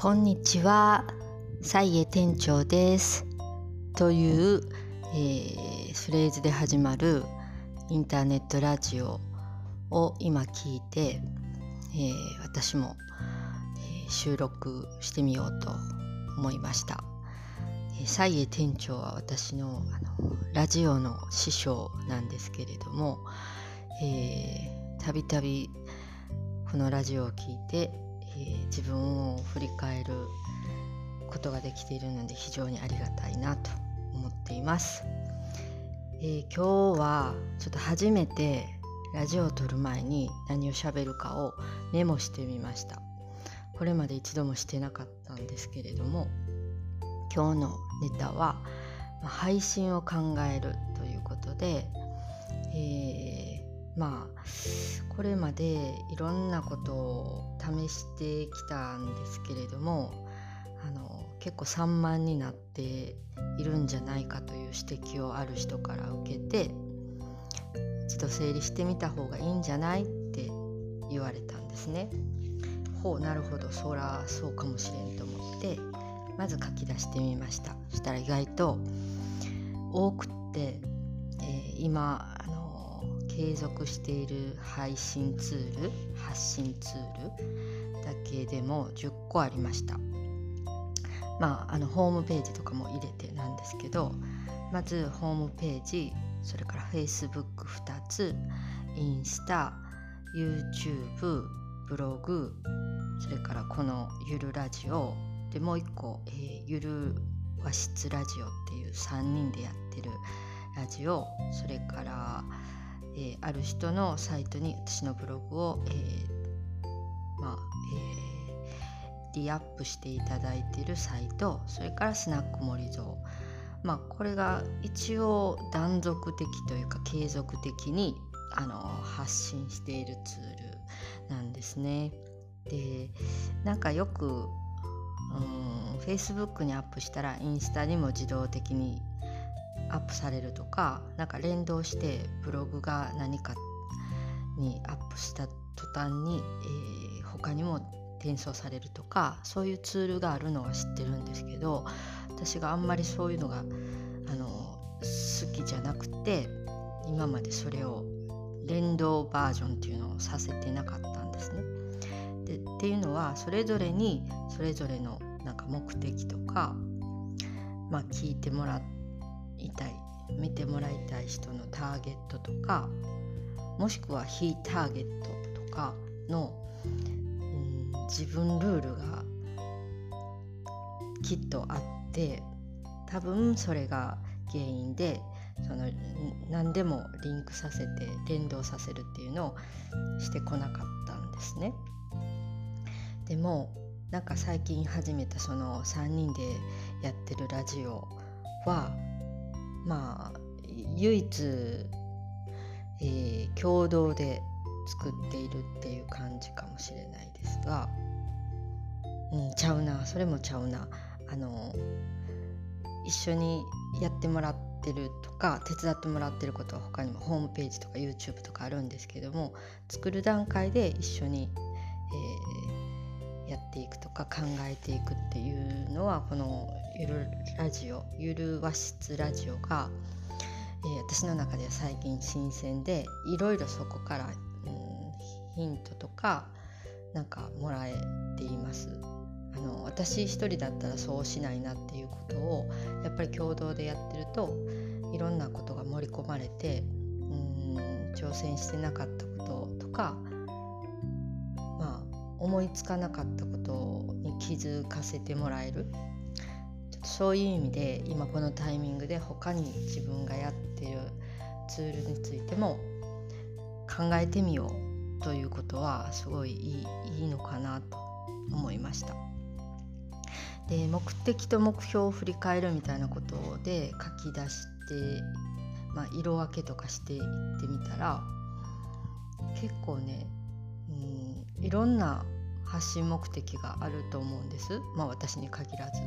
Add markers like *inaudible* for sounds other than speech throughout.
こんにちは、サイエ店長です。という、えーフレーズで始まるインターネットラジオを今聞いて、えー私も、えー収録してみようと思いました。えーサイエ店長は私のあのラジオの師匠なんですけれども、えーたびたびこのラジオを聞いて、ー自分を振り返ることができているので非常にありがたいなと思っています、えー今日はちょっと初めてラジオを撮る前に何を喋るかをメモしてみました。これまで一度もしてなかったんですけれども今日のネタは配信を考えるということで、えーまあこれまでいろんなことを試してきたんですけれどもあの結構散漫になっているんじゃないかという指摘をある人から受けて一度整理してみた方がいいんじゃないって言われたんですね。ほうなるほどそらそうかもしれんと思ってまず書き出してみましたそしたら意外と多くって、えー今あの継続している配信ツール発信ツールだけでも10個ありました。まああのホームページとかも入れてなんですけどまずホームページそれから Facebook2 つインスタ YouTube ブログそれからこのゆるラジオでもう一個、えーゆる和室ラジオっていう3人でやってるラジオそれから、えーある人のサイトに私のブログを、えーまあえーリアップしていただいているサイトそれからスナック森蔵まあこれが一応断続的というか継続的にあの発信しているツールなんですね。でなんかよくうん Facebook にアップしたらインスタにも自動的にアップされるとかなんか連動してブログが何かにアップした途端に、えー他にも転送されるとかそういうツールがあるのは知ってるんですけど私があんまりそういうのがあの好きじゃなくて今までそれを連動バージョンっていうのをさせてなかったんですね。でっていうのはそれぞれにそれぞれのなんか目的とか、まあ、聞いてもらっていたい見てもらいたい人のターゲットとかもしくは非ターゲットとかの、うん自分ルールがきっとあって多分それが原因でその何でもリンクさせて連動させるっていうのをしてこなかったんですね。でもなんか最近始めたその3人でやってるラジオはまあ唯一、えー共同で作っているっていう感じかもしれないですが、うん、ちゃうな。それもちゃうな。あの一緒にやってもらってるとか手伝ってもらってることは他にもホームページとか YouTube とかあるんですけども作る段階で一緒に、えーやっていくとか考えていくっていうのはこのゆるラジオゆる和室ラジオが、えー私の中では最近新鮮でいろいろそこから、うん、ヒントとかなんかもらえています。あの私一人だったらそうしないなっていうことをやっぱり共同でやってるといろんなことが盛り込まれてうん挑戦してなかったこととか思いつかなかったことに気づかせてもらえる？ちょっとそういう意味で今このタイミングで他に自分がやってるツールについても考えてみようということはすごいいいいいのかなと思いました。で目的と目標を振り返るみたいなことで書き出して、まあ、色分けとかしていってみたら結構ね、うん、いろんな発信目的があると思うんです。まあ私に限らず。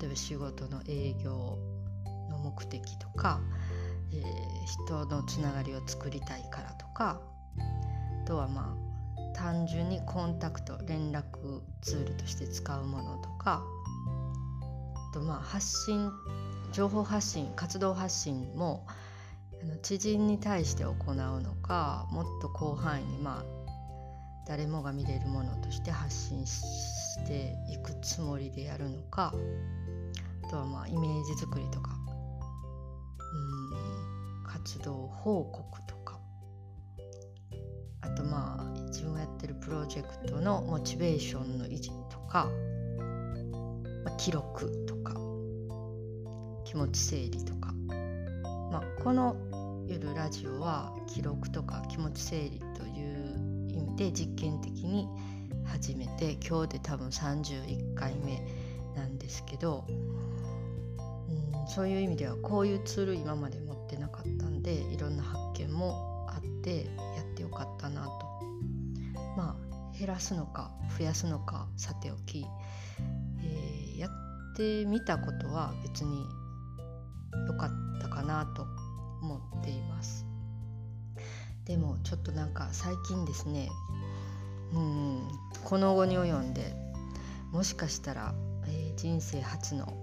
例えば仕事の営業の目的とか、えー人のつながりを作りたいからとか。あとはまあ単純にコンタクト連絡ツールとして使うものとか。あとまあ発信情報発信活動発信も知人に対して行うのかもっと広範囲にまあ誰もが見れるものとして発信していくつもりでやるのかあとはまあイメージ作りとかうん活動報告とかあとまあ自分がやってるプロジェクトのモチベーションの維持とか、まあ、記録とか気持ち整理とか、まあ、このゆるラジオは記録とか気持ち整理という意味で実験的に始めて今日で多分31回目なんですけどうんそういう意味ではこういうツール今まで持ってなかったんでいろんな発見もあってやってよかったなと。まあ減らすのか増やすのかさておき、えー、やってみたことは別に良かったかなとでもちょっとなんか最近ですねうんこの後に及んでもしかしたら、えー、人生初の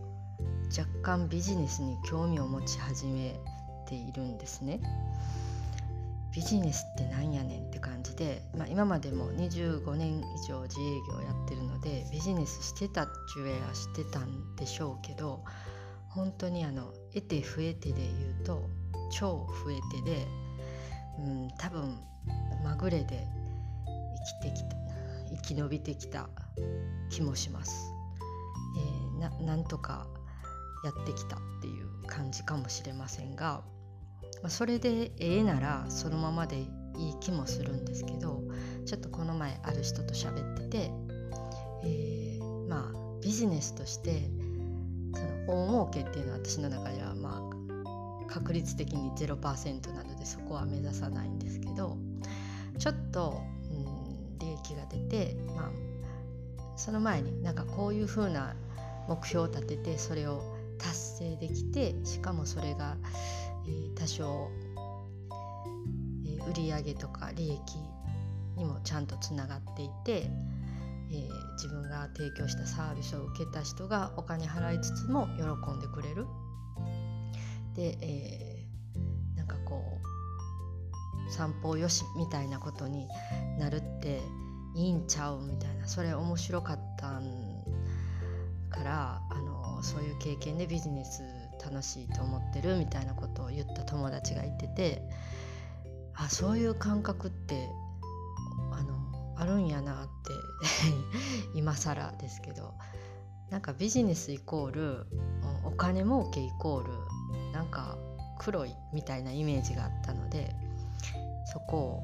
若干ビジネスに興味を持ち始めているんですね。ビジネスってなんやねんって感じで、まあ、今までも25年以上自営業やってるのでビジネスしてたっちゅえはしてたんでしょうけど本当にあの得て増えてで言うと超増えてで、うん、多分まぐれで生きてきた生き延びてきた気もします。えー、ななんとかやってきたっていう感じかもしれませんが、まあ、それでええならそのままでいい気もするんですけどちょっとこの前ある人と喋ってて、えー、まあビジネスとしてその大儲けっていうのは私の中では確率的に0%なのでそこは目指さないんですけどちょっとうん利益が出て、まあ、その前になんかこういうふうな目標を立ててそれを達成できてしかもそれが、えー、多少、えー、売上とか利益にもちゃんとつながっていて、えー、自分が提供したサービスを受けた人がお金払いつつも喜んでくれる。で、えー、なんかこう散歩よしみたいなことになるっていいんちゃうみたいなそれ面白かったんからあのそういう経験でビジネス楽しいと思ってるみたいなことを言った友達がいててあそういう感覚ってあのあるんやなって *laughs* 今更ですけどなんかビジネスイコールお金儲けイコールなんか黒いみたいなイメージがあったのでそこを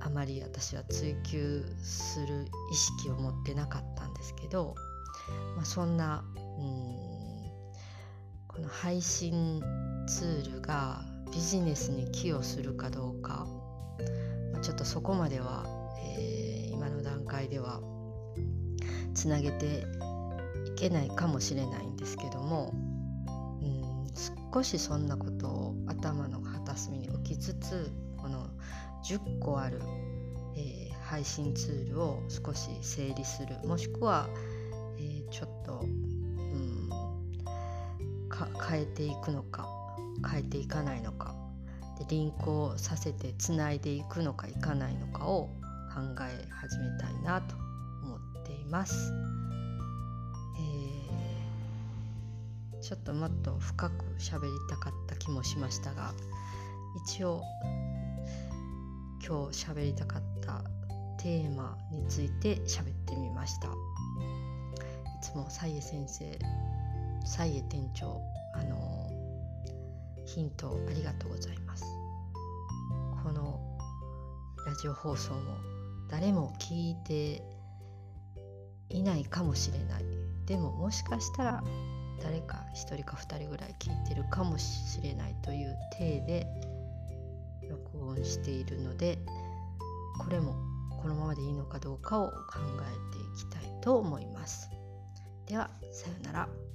あまり私は追求する意識を持ってなかったんですけど、まあ、そんなうんこの配信ツールがビジネスに寄与するかどうか、まあ、ちょっとそこまでは、えー、今の段階ではつなげていけないかもしれないんですけども少しそんなことを頭の片隅に置きつつこの10個ある、えー、配信ツールを少し整理するもしくは、えー、ちょっと、うん、変えていくのか変えていかないのかでリンクをさせてつないでいくのかいかないのかを考え始めたいなと思っています。ちょっともっと深く喋りたかった気もしましたが一応今日喋りたかったテーマについて喋ってみました。いつもサイエ先生サイエ店長あのヒントありがとうございます。このラジオ放送も誰も聞いていないかもしれない。でももしかしたら誰か1人か2人ぐらい聞いてるかもしれないという体で録音しているのでこれもこのままでいいのかどうかを考えていきたいと思います。ではさようなら。